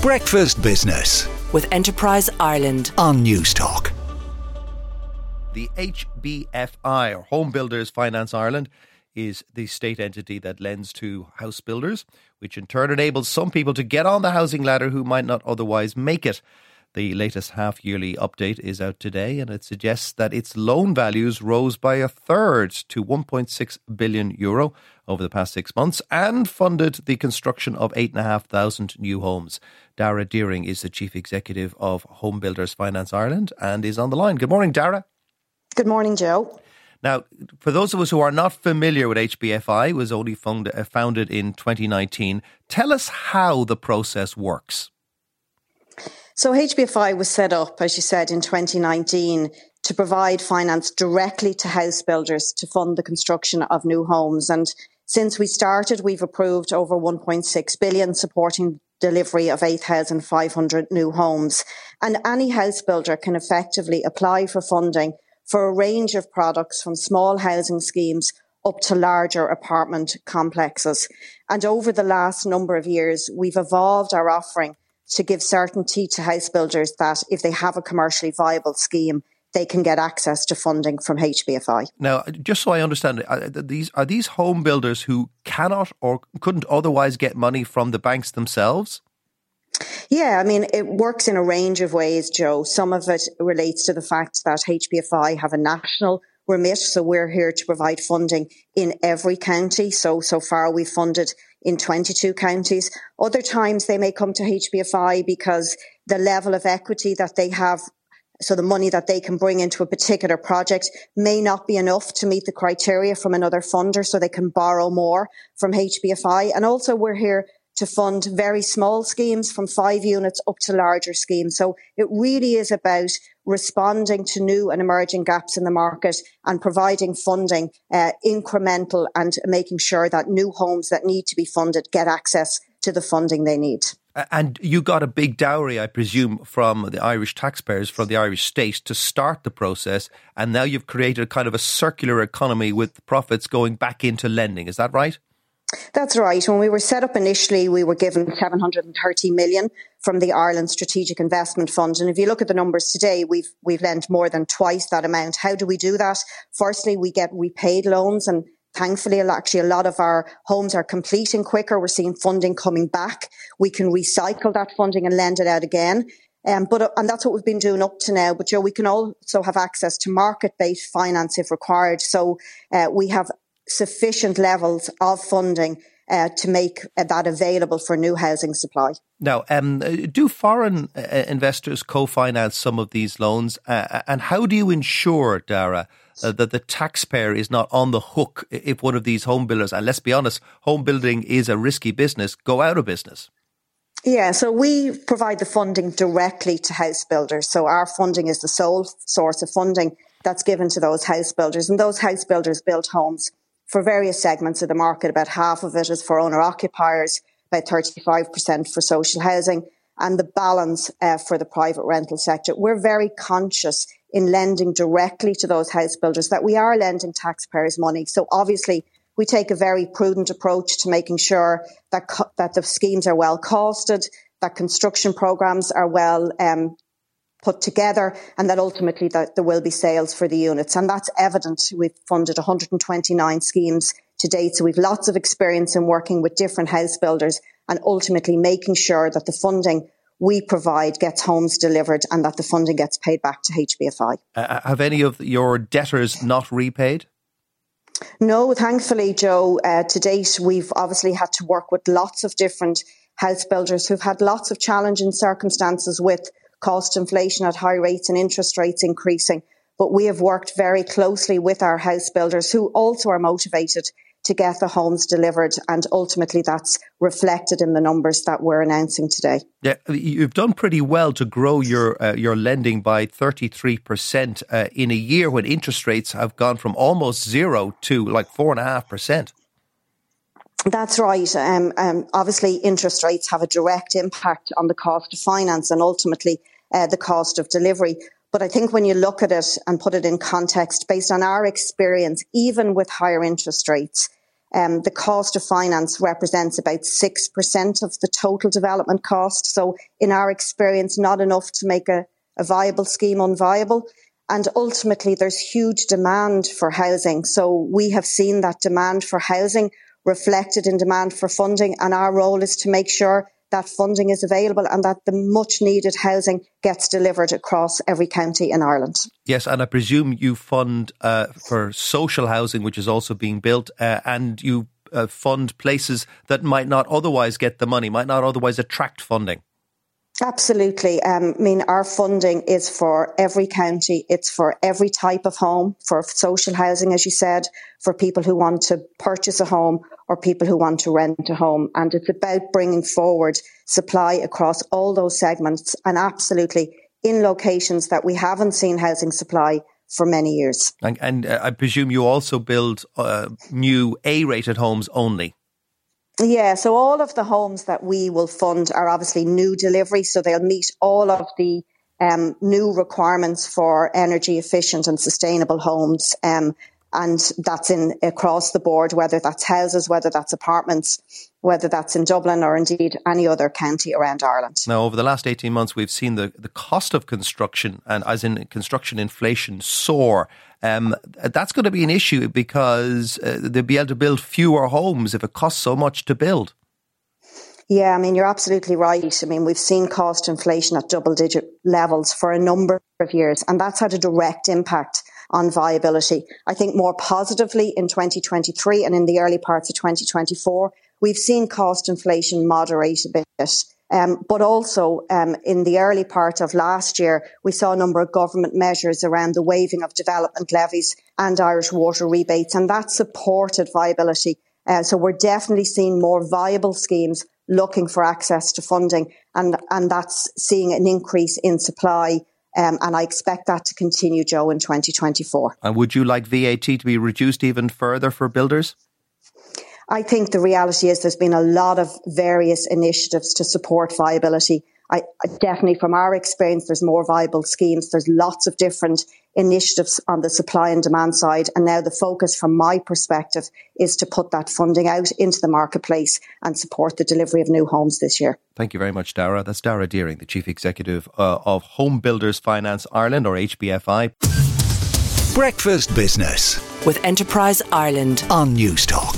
Breakfast Business with Enterprise Ireland. on Newstalk. The HBFI, or Home Builders Finance Ireland, is the state entity that lends to house builders, which in turn enables some people to get on the housing ladder who might not otherwise make it. The latest half yearly update is out today, and it suggests that its loan values rose by a third to 1.6 billion euro over the past six months and funded the construction of 8,500 new homes. Dara Deering is the chief executive of Home Builders Finance Ireland and is on the line. Good morning, Dara. Good morning, Joe. Now, for those of us who are not familiar with HBFI, it was only found, uh, founded in 2019. Tell us how the process works. So HBFI was set up, as you said, in 2019 to provide finance directly to house builders to fund the construction of new homes. And since we started, we've approved over 1.6 billion supporting delivery of 8,500 new homes. And any house builder can effectively apply for funding for a range of products from small housing schemes up to larger apartment complexes. And over the last number of years, we've evolved our offering to give certainty to house builders that if they have a commercially viable scheme, they can get access to funding from HBFI. Now, just so I understand, are these are these home builders who cannot or couldn't otherwise get money from the banks themselves? Yeah, I mean, it works in a range of ways, Joe. Some of it relates to the fact that HBFI have a national remit. So we're here to provide funding in every county. So, so far we've funded in 22 counties. Other times they may come to HBFI because the level of equity that they have so the money that they can bring into a particular project may not be enough to meet the criteria from another funder, so they can borrow more from HBFI. And also we're here to fund very small schemes from five units up to larger schemes. So it really is about responding to new and emerging gaps in the market and providing funding uh, incremental and making sure that new homes that need to be funded get access to the funding they need. And you got a big dowry, I presume, from the Irish taxpayers, from the Irish state to start the process. And now you've created a kind of a circular economy with profits going back into lending. Is that right? That's right. When we were set up initially, we were given 730 million from the Ireland Strategic Investment Fund. And if you look at the numbers today, we've, we've lent more than twice that amount. How do we do that? Firstly, we get repaid loans and thankfully actually a lot of our homes are completing quicker. We're seeing funding coming back. We can recycle that funding and lend it out again. Um, but and that's what we've been doing up to now. But Joe, we can also have access to market-based finance if required. So uh, we have sufficient levels of funding uh, to make uh, that available for new housing supply. Now, um, do foreign uh, investors co-finance some of these loans, uh, and how do you ensure, Dara, uh, that the taxpayer is not on the hook if one of these home builders, and let's be honest, home building is a risky business, go out of business? Yeah, so we provide the funding directly to house builders. So our funding is the sole source of funding that's given to those house builders, and those house builders build homes for various segments of the market. About half of it is for owner occupiers, about 35% for social housing, and the balance uh, for the private rental sector. We're very conscious in lending directly to those house builders that we are lending taxpayers money. So obviously we take a very prudent approach to making sure that co- that the schemes are well costed, that construction programs are well um, put together and that ultimately that there will be sales for the units. And that's evident. We've funded 129 schemes to date. So we've lots of experience in working with different house builders and ultimately making sure that the funding we provide gets homes delivered and that the funding gets paid back to HBFI. Uh, have any of your debtors not repaid? No, thankfully, Joe, uh, to date, we've obviously had to work with lots of different house builders who've had lots of challenging circumstances with cost inflation at high rates and interest rates increasing. But we have worked very closely with our house builders who also are motivated to get the homes delivered. And ultimately that's reflected in the numbers that we're announcing today. Yeah, you've done pretty well to grow your uh, your lending by 33% uh, in a year when interest rates have gone from almost zero to like 4.5%. That's right. Um, um, obviously, interest rates have a direct impact on the cost of finance and ultimately uh, the cost of delivery. But I think when you look at it and put it in context, based on our experience, even with higher interest rates, um, the cost of finance represents about 6% of the total development cost. So in our experience, not enough to make a, a viable scheme unviable. And ultimately, there's huge demand for housing. So we have seen that demand for housing reflected in demand for funding. And our role is to make sure that funding is available and that the much needed housing gets delivered across every county in Ireland. Yes, and I presume you fund uh, for social housing, which is also being built, uh, and you uh, fund places that might not otherwise get the money, might not otherwise attract funding. Absolutely. Um, I mean, our funding is for every county. It's for every type of home, for social housing, as you said, for people who want to purchase a home or people who want to rent a home. And it's about bringing forward supply across all those segments and absolutely in locations that we haven't seen housing supply for many years. And, and uh, I presume you also build uh, new A rated homes only. Yeah, so all of the homes that we will fund are obviously new delivery, so they'll meet all of the um, new requirements for energy efficient and sustainable homes. Um, and that's in across the board, whether that's houses, whether that's apartments, whether that's in Dublin or indeed any other county around Ireland. Now, over the last 18 months, we've seen the, the cost of construction and as in construction inflation soar. Um, that's going to be an issue because uh, they'll be able to build fewer homes if it costs so much to build. Yeah, I mean, you're absolutely right. I mean, we've seen cost inflation at double digit levels for a number of years, and that's had a direct impact on viability. I think more positively in 2023 and in the early parts of 2024, we've seen cost inflation moderate a bit. Um, but also um, in the early part of last year, we saw a number of government measures around the waiving of development levies and Irish water rebates, and that supported viability. Uh, so we're definitely seeing more viable schemes looking for access to funding, and and that's seeing an increase in supply um, and I expect that to continue, Joe, in 2024. And would you like VAT to be reduced even further for builders? I think the reality is there's been a lot of various initiatives to support viability. I, definitely from our experience, there's more viable schemes. There's lots of different initiatives on the supply and demand side. And now the focus from my perspective is to put that funding out into the marketplace and support the delivery of new homes this year. Thank you very much, Dara. That's Dara Deering, the Chief Executive uh, of Home Builders Finance Ireland or HBFI. Breakfast Business with Enterprise Ireland on Newstalk.